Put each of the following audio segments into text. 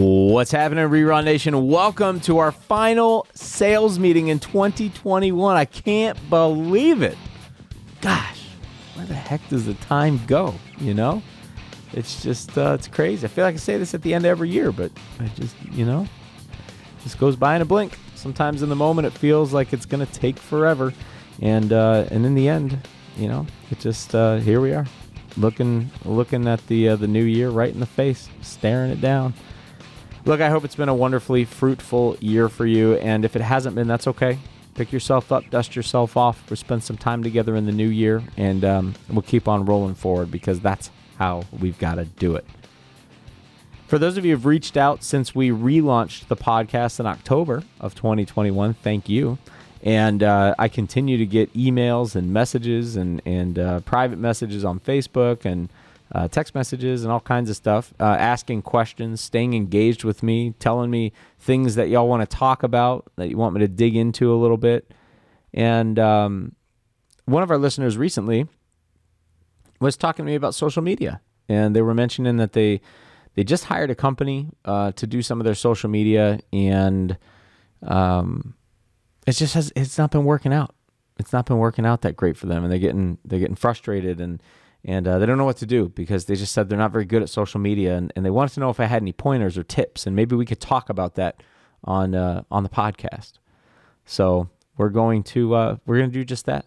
What's happening, Rerun Nation? Welcome to our final sales meeting in 2021. I can't believe it. Gosh, where the heck does the time go? You know, it's just uh, it's crazy. I feel like I say this at the end of every year, but I just you know, just goes by in a blink. Sometimes in the moment it feels like it's gonna take forever, and uh, and in the end, you know, it just uh, here we are, looking looking at the uh, the new year right in the face, staring it down. Look, I hope it's been a wonderfully fruitful year for you. And if it hasn't been, that's okay. Pick yourself up, dust yourself off. We'll spend some time together in the new year, and um, we'll keep on rolling forward because that's how we've got to do it. For those of you who've reached out since we relaunched the podcast in October of 2021, thank you. And uh, I continue to get emails and messages and, and uh, private messages on Facebook and uh, text messages and all kinds of stuff, uh, asking questions, staying engaged with me, telling me things that y'all want to talk about, that you want me to dig into a little bit. And um, one of our listeners recently was talking to me about social media, and they were mentioning that they they just hired a company uh, to do some of their social media, and um, it just has it's not been working out. It's not been working out that great for them, and they're getting they're getting frustrated and and uh, they don't know what to do because they just said they're not very good at social media, and, and they wanted to know if I had any pointers or tips, and maybe we could talk about that on uh, on the podcast. So we're going to uh, we're going to do just that.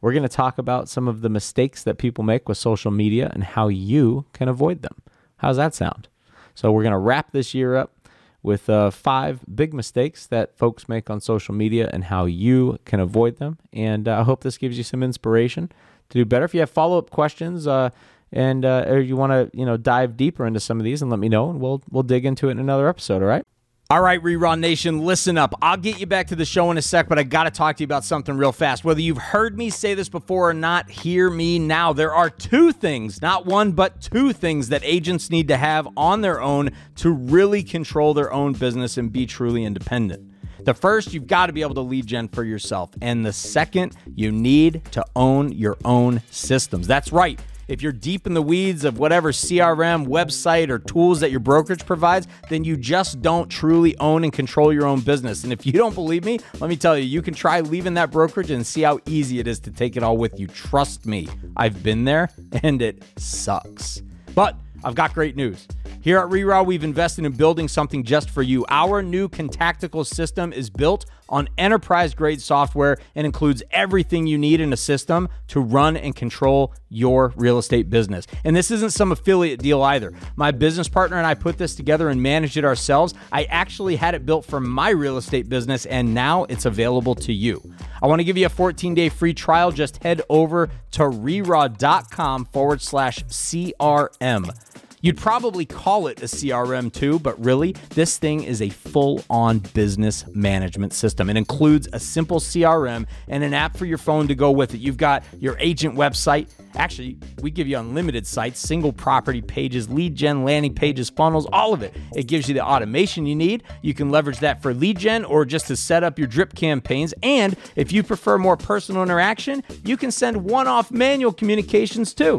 We're going to talk about some of the mistakes that people make with social media and how you can avoid them. How's that sound? So we're going to wrap this year up with uh, five big mistakes that folks make on social media and how you can avoid them. And uh, I hope this gives you some inspiration to do better. If you have follow up questions uh, and uh, or you want to you know dive deeper into some of these, and let me know, and we'll we'll dig into it in another episode. All right. All right, Rerun Nation, listen up. I'll get you back to the show in a sec, but I got to talk to you about something real fast. Whether you've heard me say this before or not, hear me now. There are two things, not one, but two things that agents need to have on their own to really control their own business and be truly independent. The first, you've got to be able to lead gen for yourself. And the second, you need to own your own systems. That's right. If you're deep in the weeds of whatever CRM, website, or tools that your brokerage provides, then you just don't truly own and control your own business. And if you don't believe me, let me tell you, you can try leaving that brokerage and see how easy it is to take it all with you. Trust me, I've been there and it sucks. But I've got great news. Here at Reraw, we've invested in building something just for you. Our new Contactical system is built on enterprise grade software and includes everything you need in a system to run and control your real estate business. And this isn't some affiliate deal either. My business partner and I put this together and managed it ourselves. I actually had it built for my real estate business and now it's available to you. I want to give you a 14 day free trial. Just head over to reraw.com forward slash CRM. You'd probably call it a CRM too, but really, this thing is a full on business management system. It includes a simple CRM and an app for your phone to go with it. You've got your agent website. Actually, we give you unlimited sites, single property pages, lead gen, landing pages, funnels, all of it. It gives you the automation you need. You can leverage that for lead gen or just to set up your drip campaigns. And if you prefer more personal interaction, you can send one off manual communications too.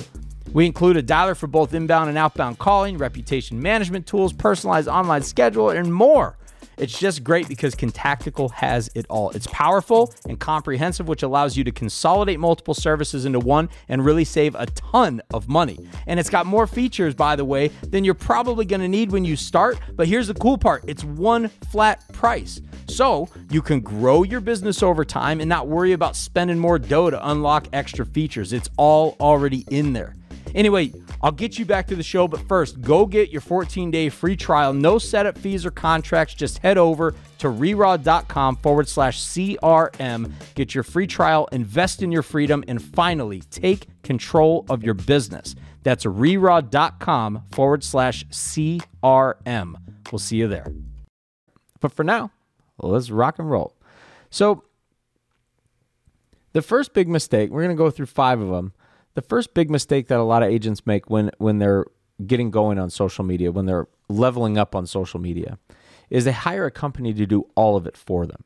We include a dialer for both inbound and outbound calling, reputation management tools, personalized online schedule, and more. It's just great because Contactical has it all. It's powerful and comprehensive, which allows you to consolidate multiple services into one and really save a ton of money. And it's got more features, by the way, than you're probably going to need when you start. But here's the cool part it's one flat price. So you can grow your business over time and not worry about spending more dough to unlock extra features. It's all already in there. Anyway, I'll get you back to the show, but first, go get your 14 day free trial. No setup fees or contracts. Just head over to reraw.com forward slash CRM. Get your free trial, invest in your freedom, and finally take control of your business. That's reraw.com forward slash CRM. We'll see you there. But for now, let's rock and roll. So, the first big mistake, we're going to go through five of them the first big mistake that a lot of agents make when when they're getting going on social media, when they're leveling up on social media, is they hire a company to do all of it for them.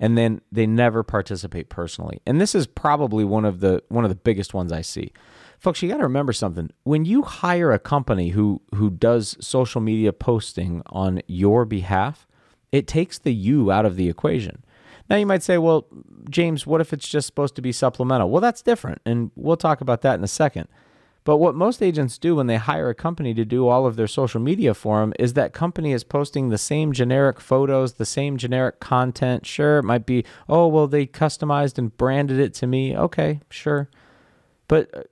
And then they never participate personally. And this is probably one of the one of the biggest ones I see. folks, you got to remember something. When you hire a company who who does social media posting on your behalf, it takes the you out of the equation. Now you might say, "Well, James, what if it's just supposed to be supplemental?" Well, that's different, and we'll talk about that in a second. But what most agents do when they hire a company to do all of their social media for them is that company is posting the same generic photos, the same generic content. Sure, it might be, oh, well, they customized and branded it to me. Okay, sure. But uh,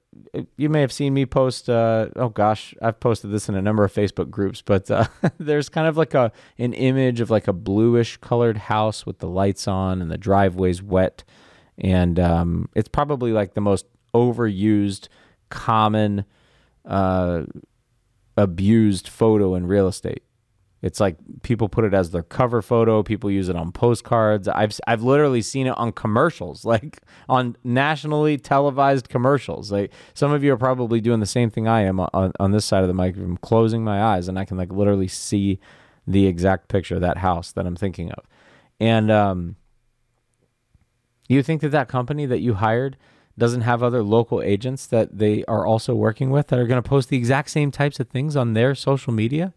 you may have seen me post, uh, oh gosh, I've posted this in a number of Facebook groups, but uh, there's kind of like a an image of like a bluish colored house with the lights on and the driveway's wet. And um, it's probably like the most overused common uh, abused photo in real estate. It's like people put it as their cover photo. People use it on postcards. I've I've literally seen it on commercials, like on nationally televised commercials. Like some of you are probably doing the same thing I am on, on this side of the mic. I'm closing my eyes and I can like literally see the exact picture of that house that I'm thinking of. And um, you think that that company that you hired doesn't have other local agents that they are also working with that are going to post the exact same types of things on their social media?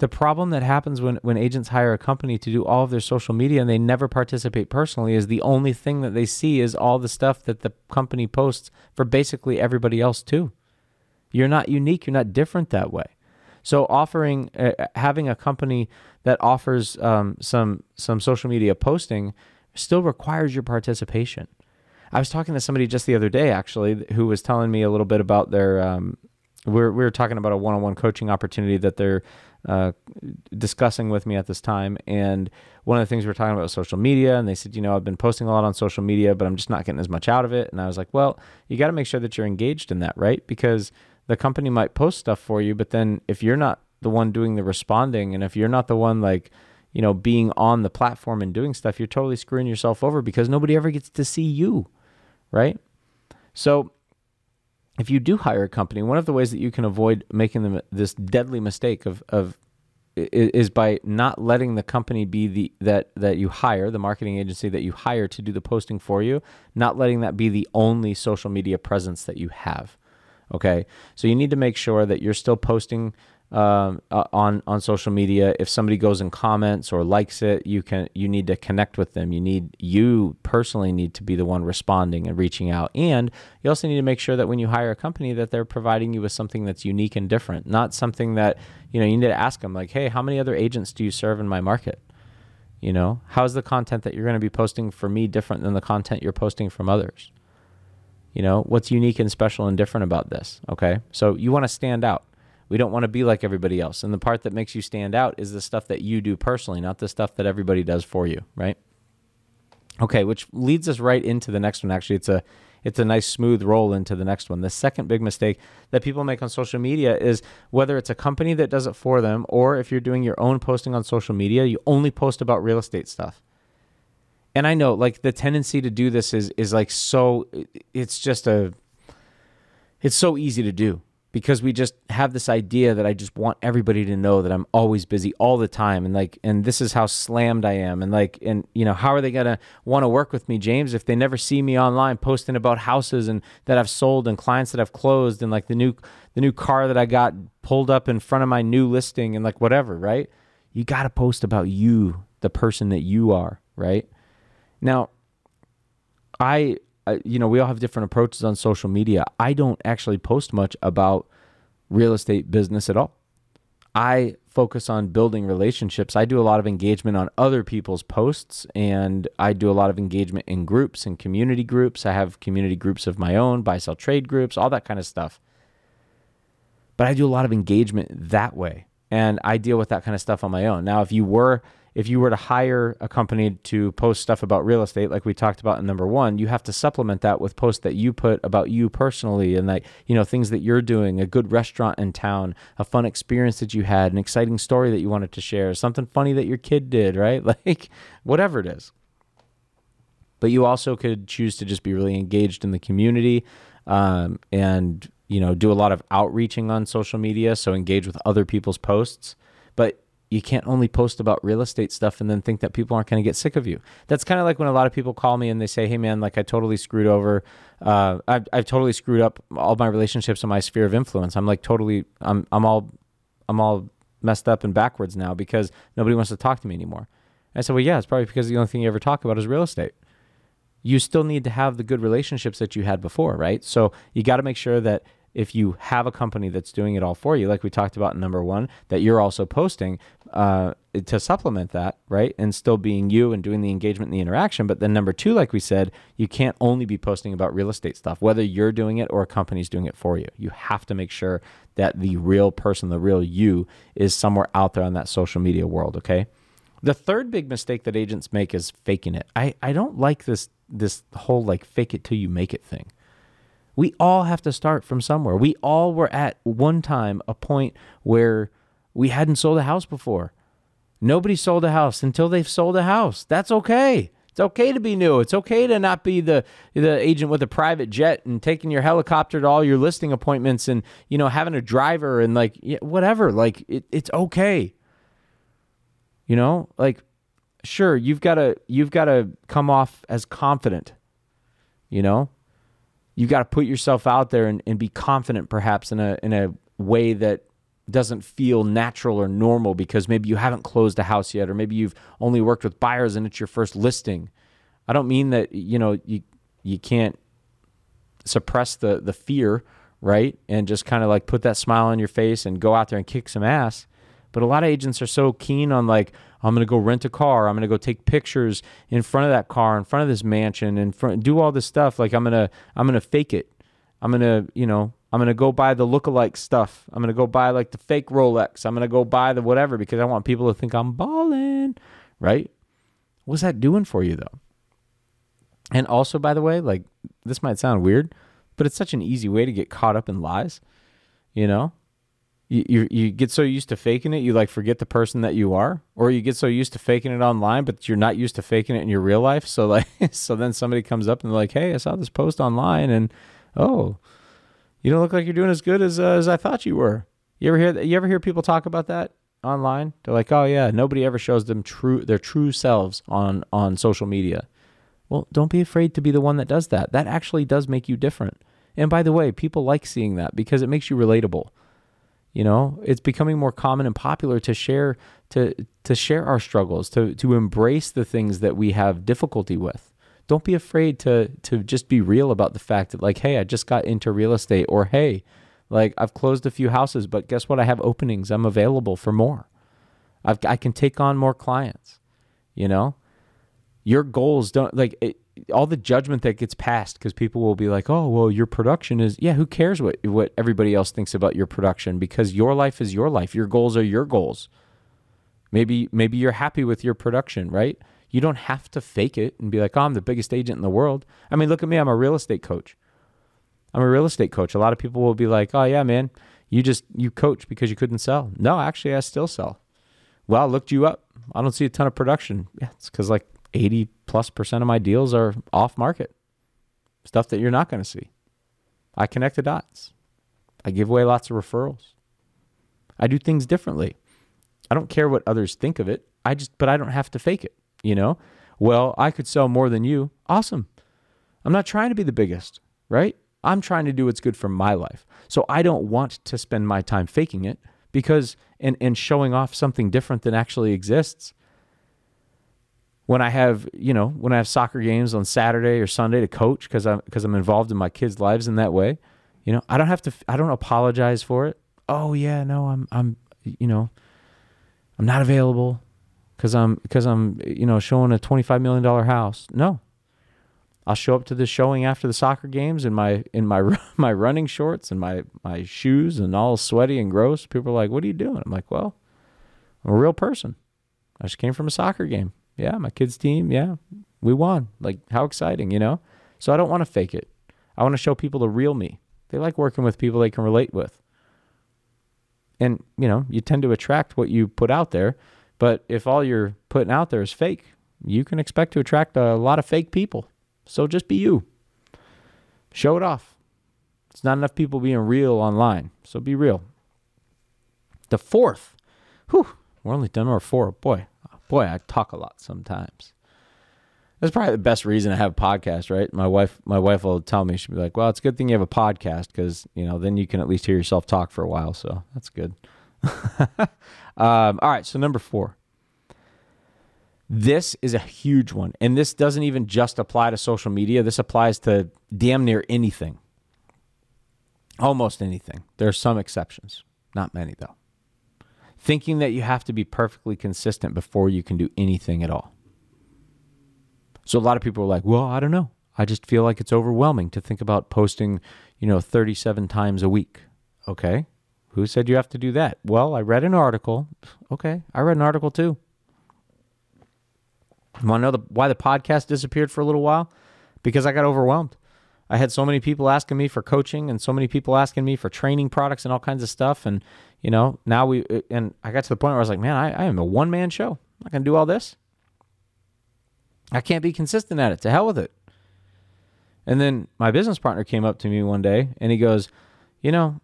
The problem that happens when, when agents hire a company to do all of their social media and they never participate personally is the only thing that they see is all the stuff that the company posts for basically everybody else too. You're not unique, you're not different that way. So offering uh, having a company that offers um, some some social media posting still requires your participation. I was talking to somebody just the other day, actually, who was telling me a little bit about their. Um, we're, we were talking about a one on one coaching opportunity that they're uh, discussing with me at this time. And one of the things we are talking about was social media. And they said, you know, I've been posting a lot on social media, but I'm just not getting as much out of it. And I was like, well, you got to make sure that you're engaged in that, right? Because the company might post stuff for you, but then if you're not the one doing the responding and if you're not the one like, you know, being on the platform and doing stuff, you're totally screwing yourself over because nobody ever gets to see you right? So if you do hire a company, one of the ways that you can avoid making them this deadly mistake of of is by not letting the company be the that that you hire, the marketing agency that you hire to do the posting for you, not letting that be the only social media presence that you have. Okay? So you need to make sure that you're still posting um, uh, on on social media. If somebody goes and comments or likes it, you can you need to connect with them. You need you personally need to be the one responding and reaching out, and you also need to make sure that when you hire a company that they're providing you with something that's unique and different, not something that you know you need to ask them like, hey, how many other agents do you serve in my market? You know, how's the content that you're going to be posting for me different than the content you're posting from others? You know, what's unique and special and different about this? Okay, so you want to stand out we don't want to be like everybody else. And the part that makes you stand out is the stuff that you do personally, not the stuff that everybody does for you, right? Okay, which leads us right into the next one. Actually, it's a it's a nice smooth roll into the next one. The second big mistake that people make on social media is whether it's a company that does it for them or if you're doing your own posting on social media, you only post about real estate stuff. And I know like the tendency to do this is is like so it's just a it's so easy to do because we just have this idea that I just want everybody to know that I'm always busy all the time and like and this is how slammed I am and like and you know how are they going to want to work with me James if they never see me online posting about houses and that I've sold and clients that I've closed and like the new the new car that I got pulled up in front of my new listing and like whatever right? You got to post about you the person that you are right? Now I you know, we all have different approaches on social media. I don't actually post much about real estate business at all. I focus on building relationships. I do a lot of engagement on other people's posts and I do a lot of engagement in groups and community groups. I have community groups of my own, buy sell trade groups, all that kind of stuff. But I do a lot of engagement that way and I deal with that kind of stuff on my own. Now, if you were if you were to hire a company to post stuff about real estate, like we talked about in number one, you have to supplement that with posts that you put about you personally and like, you know, things that you're doing, a good restaurant in town, a fun experience that you had, an exciting story that you wanted to share, something funny that your kid did, right? Like whatever it is. But you also could choose to just be really engaged in the community um, and, you know, do a lot of outreaching on social media. So engage with other people's posts. But you can't only post about real estate stuff and then think that people aren't going to get sick of you. That's kind of like when a lot of people call me and they say, "Hey, man, like I totally screwed over. Uh, I've, I've totally screwed up all my relationships in my sphere of influence. I'm like totally, I'm, I'm all, I'm all messed up and backwards now because nobody wants to talk to me anymore." I said, "Well, yeah, it's probably because the only thing you ever talk about is real estate." You still need to have the good relationships that you had before, right? So you got to make sure that if you have a company that's doing it all for you, like we talked about in number one, that you're also posting uh, to supplement that, right? And still being you and doing the engagement and the interaction. But then number two, like we said, you can't only be posting about real estate stuff, whether you're doing it or a company's doing it for you. You have to make sure that the real person, the real you, is somewhere out there on that social media world, okay? The third big mistake that agents make is faking it. I, I don't like this this whole like fake it till you make it thing. We all have to start from somewhere. We all were at one time a point where we hadn't sold a house before. Nobody sold a house until they've sold a house. That's okay. It's okay to be new. It's okay to not be the the agent with a private jet and taking your helicopter to all your listing appointments and you know having a driver and like whatever. Like it, it's okay. You know, like sure you've got to you've got to come off as confident. You know, you got to put yourself out there and, and be confident perhaps in a in a way that doesn't feel natural or normal because maybe you haven't closed a house yet or maybe you've only worked with buyers and it's your first listing. I don't mean that you know you you can't suppress the the fear, right? And just kind of like put that smile on your face and go out there and kick some ass. But a lot of agents are so keen on like, I'm going to go rent a car. I'm going to go take pictures in front of that car, in front of this mansion, and front, do all this stuff. Like I'm going to, I'm going to fake it. I'm to, you know, I'm to go buy the look-alike stuff. I'm to go buy like the fake Rolex. I'm to go buy the whatever because I want people to think I'm balling, right? What's that doing for you though? And also, by the way, like this might sound weird, but it's such an easy way to get caught up in lies. You know, you, you you get so used to faking it, you like forget the person that you are, or you get so used to faking it online, but you're not used to faking it in your real life. So like, so then somebody comes up and they're like, "Hey, I saw this post online, and oh, you don't look like you're doing as good as uh, as I thought you were." You ever hear that? You ever hear people talk about that online? They're like, "Oh yeah, nobody ever shows them true their true selves on on social media." Well, don't be afraid to be the one that does that. That actually does make you different. And by the way, people like seeing that because it makes you relatable. You know, it's becoming more common and popular to share to to share our struggles, to to embrace the things that we have difficulty with. Don't be afraid to to just be real about the fact that like, hey, I just got into real estate or hey, like I've closed a few houses, but guess what? I have openings. I'm available for more. I've, I can take on more clients. You know, your goals don't like it, all the judgment that gets passed because people will be like, "Oh, well, your production is yeah. Who cares what what everybody else thinks about your production? Because your life is your life. Your goals are your goals. Maybe maybe you're happy with your production, right? You don't have to fake it and be like, "Oh, I'm the biggest agent in the world." I mean, look at me. I'm a real estate coach. I'm a real estate coach. A lot of people will be like, "Oh, yeah, man, you just you coach because you couldn't sell." No, actually, I still sell. Well, I looked you up. I don't see a ton of production. Yeah, it's because like 80 plus percent of my deals are off market stuff that you're not going to see. I connect the dots. I give away lots of referrals. I do things differently. I don't care what others think of it. I just, but I don't have to fake it, you know? Well, I could sell more than you. Awesome. I'm not trying to be the biggest, right? I'm trying to do what's good for my life. So I don't want to spend my time faking it because and, and showing off something different than actually exists when I have, you know, when I have soccer games on Saturday or Sunday to coach because I'm because I'm involved in my kids' lives in that way, you know, I don't have to I don't apologize for it. Oh yeah, no, I'm I'm you know, I'm not available because I'm because I'm you know showing a 25 million dollar house. No. I'll show up to the showing after the soccer games in my in my my running shorts and my my shoes and all sweaty and gross. People are like, "What are you doing?" I'm like, "Well, I'm a real person. I just came from a soccer game yeah, my kids' team, yeah, we won. Like, how exciting, you know? So I don't want to fake it. I want to show people the real me. They like working with people they can relate with. And, you know, you tend to attract what you put out there. But if all you're putting out there is fake, you can expect to attract a lot of fake people. So just be you. Show it off. It's not enough people being real online. So be real. The fourth, whew, We're only done number four. Boy, boy, I talk a lot sometimes. That's probably the best reason to have a podcast, right? My wife, my wife will tell me she'll be like, "Well, it's a good thing you have a podcast because you know then you can at least hear yourself talk for a while." So that's good. um, all right, so number four. This is a huge one, and this doesn't even just apply to social media. This applies to damn near anything, almost anything. There are some exceptions, not many though. Thinking that you have to be perfectly consistent before you can do anything at all. So a lot of people are like, well, I don't know. I just feel like it's overwhelming to think about posting, you know, 37 times a week. Okay. Who said you have to do that? Well, I read an article. Okay. I read an article too. You want to know the, why the podcast disappeared for a little while? Because I got overwhelmed. I had so many people asking me for coaching and so many people asking me for training products and all kinds of stuff. And, you know, now we, uh, and I got to the point where I was like, man, I, I am a one man show. I'm not going to do all this. I can't be consistent at it. To hell with it. And then my business partner came up to me one day and he goes, You know,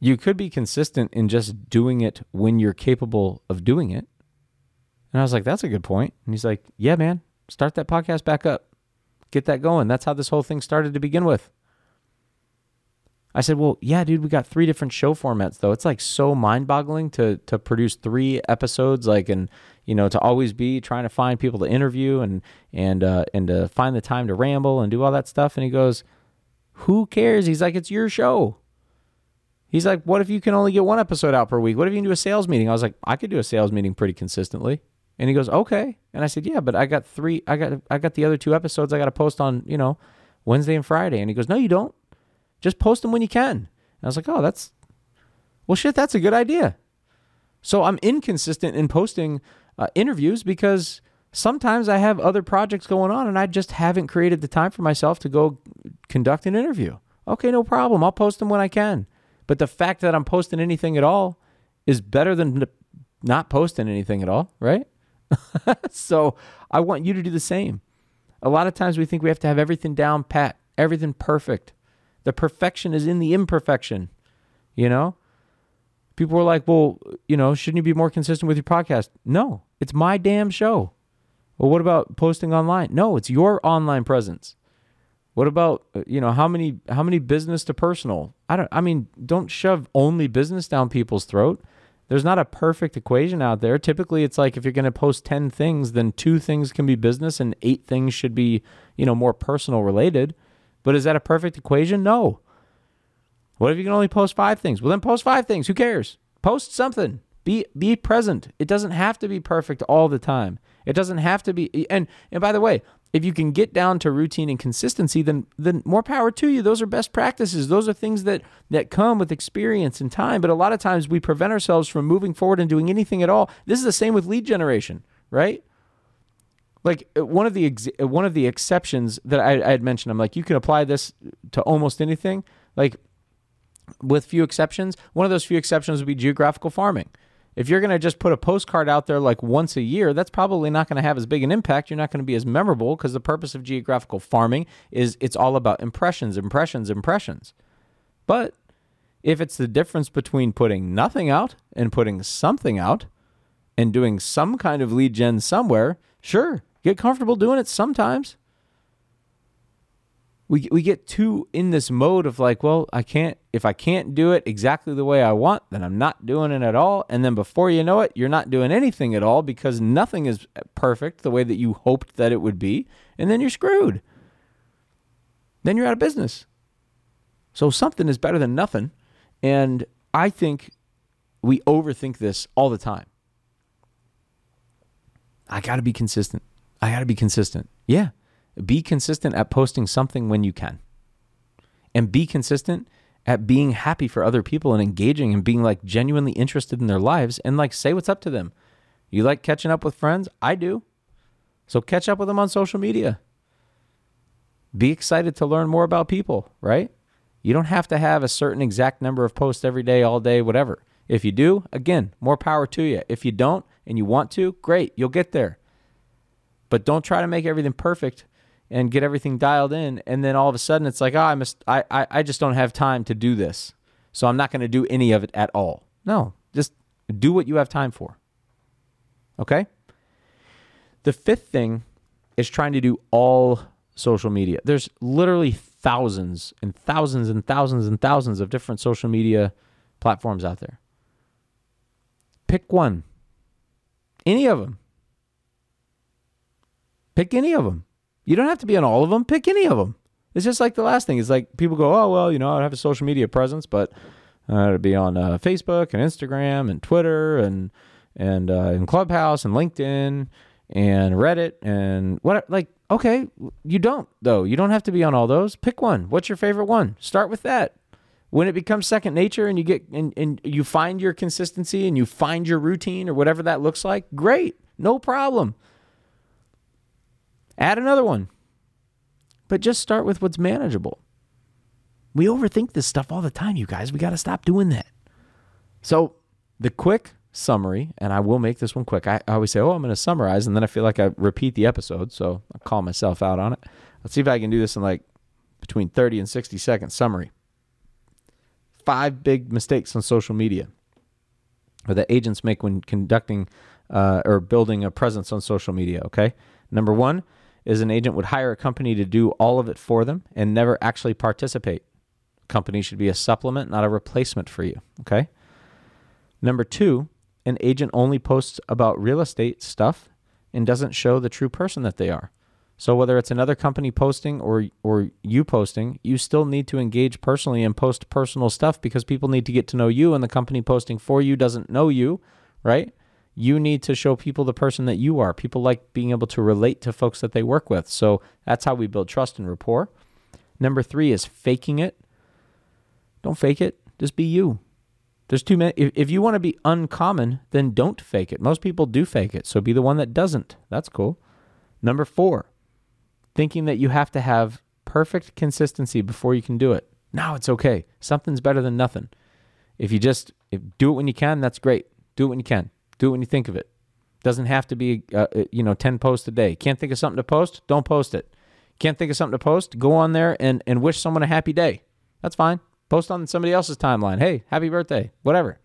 you could be consistent in just doing it when you're capable of doing it. And I was like, That's a good point. And he's like, Yeah, man, start that podcast back up. Get that going. That's how this whole thing started to begin with. I said, "Well, yeah, dude, we got three different show formats though. It's like so mind-boggling to to produce three episodes like and you know, to always be trying to find people to interview and and uh, and to find the time to ramble and do all that stuff." And he goes, "Who cares?" He's like, "It's your show." He's like, "What if you can only get one episode out per week? What if you can do a sales meeting?" I was like, "I could do a sales meeting pretty consistently." And he goes, "Okay." And I said, "Yeah, but I got three. I got I got the other two episodes I got to post on you know Wednesday and Friday." And he goes, "No, you don't." Just post them when you can. And I was like, oh, that's, well, shit, that's a good idea. So I'm inconsistent in posting uh, interviews because sometimes I have other projects going on and I just haven't created the time for myself to go conduct an interview. Okay, no problem. I'll post them when I can. But the fact that I'm posting anything at all is better than not posting anything at all, right? so I want you to do the same. A lot of times we think we have to have everything down pat, everything perfect. The perfection is in the imperfection. You know? People were like, well, you know, shouldn't you be more consistent with your podcast? No, it's my damn show. Well, what about posting online? No, it's your online presence. What about uh, you know how many how many business to personal? I don't. I mean, don't shove only business down people's throat. There's not a perfect equation out there. Typically, it's like if you're going to post ten things, then two things can be business and eight things should be you know more personal related. But is that a perfect equation? No. What if you can only post five things? Well, then post five things. Who cares? Post something. Be be present. It doesn't have to be perfect all the time. It doesn't have to be. And and by the way, if you can get down to routine and consistency, then then more power to you. Those are best practices. Those are things that that come with experience and time. But a lot of times we prevent ourselves from moving forward and doing anything at all. This is the same with lead generation, right? like uh, one of the ex- uh, one of the exceptions that I, I had mentioned, I'm like, you can apply this to almost anything. Like with few exceptions, one of those few exceptions would be geographical farming. If you're going to just put a postcard out there like once a year, that's probably not going to have as big an impact. You're not going to be as memorable because the purpose of geographical farming is it's all about impressions, impressions, impressions. But if it's the difference between putting nothing out and putting something out and doing some kind of lead gen somewhere, sure, Get comfortable doing it sometimes. We, we get too in this mode of like, well, I can't, if I can't do it exactly the way I want, then I'm not doing it at all. And then before you know it, you're not doing anything at all because nothing is perfect the way that you hoped that it would be. And then you're screwed. Then you're out of business. So something is better than nothing. And I think we overthink this all the time. I got to be consistent. I got to be consistent. Yeah. Be consistent at posting something when you can. And be consistent at being happy for other people and engaging and being like genuinely interested in their lives and like say what's up to them. You like catching up with friends? I do. So catch up with them on social media. Be excited to learn more about people, right? You don't have to have a certain exact number of posts every day, all day, whatever. If you do, again, more power to you. If you don't and you want to, great, you'll get there. But don't try to make everything perfect and get everything dialed in. And then all of a sudden it's like, oh, I must, I, I, I just don't have time to do this. So I'm not going to do any of it at all. No, just do what you have time for. Okay? The fifth thing is trying to do all social media. There's literally thousands and thousands and thousands and thousands of different social media platforms out there. Pick one. Any of them. Pick any of them. You don't have to be on all of them. Pick any of them. It's just like the last thing. It's like people go, oh, well, you know, I have a social media presence, but uh, to be on uh, Facebook and Instagram and Twitter and and uh, and Clubhouse and LinkedIn and Reddit and what like okay, you don't though. You don't have to be on all those. Pick one. What's your favorite one? Start with that. When it becomes second nature and you get and, and you find your consistency and you find your routine or whatever that looks like, great. No problem. Add another one. But just start with what's manageable. We overthink this stuff all the time, you guys. We got to stop doing that. So, the quick summary, and I will make this one quick. I, always say, oh, I'm going to summarize, and then I feel like I repeat the episode, so I call myself out on it. Let's see if I can do this in like between 30 and 60 second summary. Five big mistakes on social media or that agents make when conducting uh, or building a presence on social media. Okay. Number one is an agent would hire a company to do all of it for them and never actually participate. Company should be a supplement, not a replacement for you. Okay. Number two an agent only posts about real estate stuff and doesn't show the true person that they are. So whether it's another company posting or or you posting, you still need to engage personally and post personal stuff because people need to get to know you and the company posting for you doesn't know you, right? You need to show people the person that you are. People like being able to relate to folks that they work with. So that's how we build trust and rapport. Number 3 is faking it. Don't fake it. Just be you. There's too many. If, if you want to be uncommon, then don't fake it. Most people do fake it. So be the one that doesn't. That's cool. Number four, thinking that you have to have perfect consistency before you can do it. No, it's okay. Something's better than nothing. If you just if, do it when you can, that's great. Do it when you can. Do it when you think of it. Doesn't have to be, uh, uh you know, 10 posts a day. Can't think of something to post? Don't post it. Can't think of something to post? Go on there and, and wish someone a happy day. That's fine. Post on somebody else's timeline. Hey, happy birthday, whatever.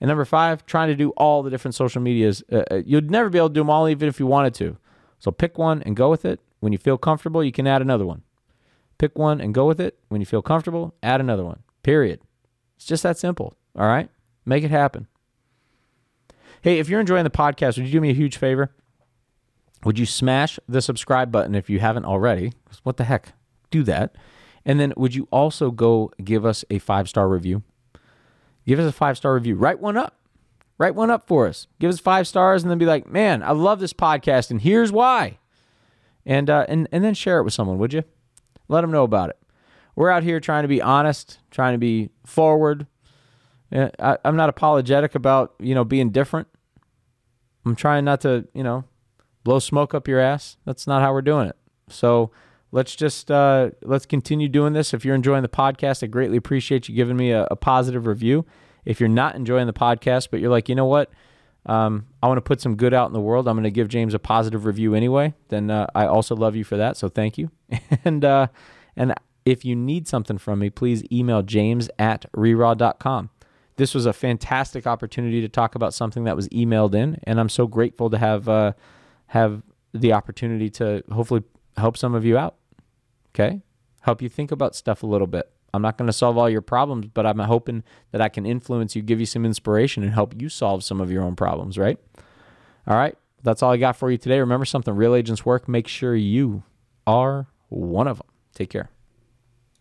And number five, trying to do all the different social medias. Uh, uh, you'd never be able to do them all, even if you wanted to. So pick one and go with it. When you feel comfortable, you can add another one. Pick one and go with it. When you feel comfortable, add another one. Period. It's just that simple. All right? Make it happen. Hey, if you're enjoying the podcast, would you do me a huge favor? Would you smash the subscribe button if you haven't already? What the heck? Do that. And then would you also go give us a five star review? Give us a five star review. Write one up. Write one up for us. Give us five stars and then be like, man, I love this podcast and here's why. And, uh, and, and then share it with someone, would you? Let them know about it. We're out here trying to be honest, trying to be forward. I, I'm not apologetic about, you know, being different. I'm trying not to, you know, blow smoke up your ass. That's not how we're doing it. So, let's just uh, let's continue doing this. If you're enjoying the podcast, I greatly appreciate you giving me a, a positive review. If you're not enjoying the podcast, but you're like, you know what, um, I want to put some good out in the world. I'm going to give James a positive review anyway. Then uh, I also love you for that. So thank you. and uh, and if you need something from me, please email james at reraw.com. This was a fantastic opportunity to talk about something that was emailed in, and I'm so grateful to have uh, have the opportunity to hopefully help some of you out. Okay? Help you think about stuff a little bit. I'm not going to solve all your problems, but I'm hoping that I can influence you, give you some inspiration, and help you solve some of your own problems, right? All right. That's all I got for you today. Remember something real agents work. Make sure you are one of them. Take care.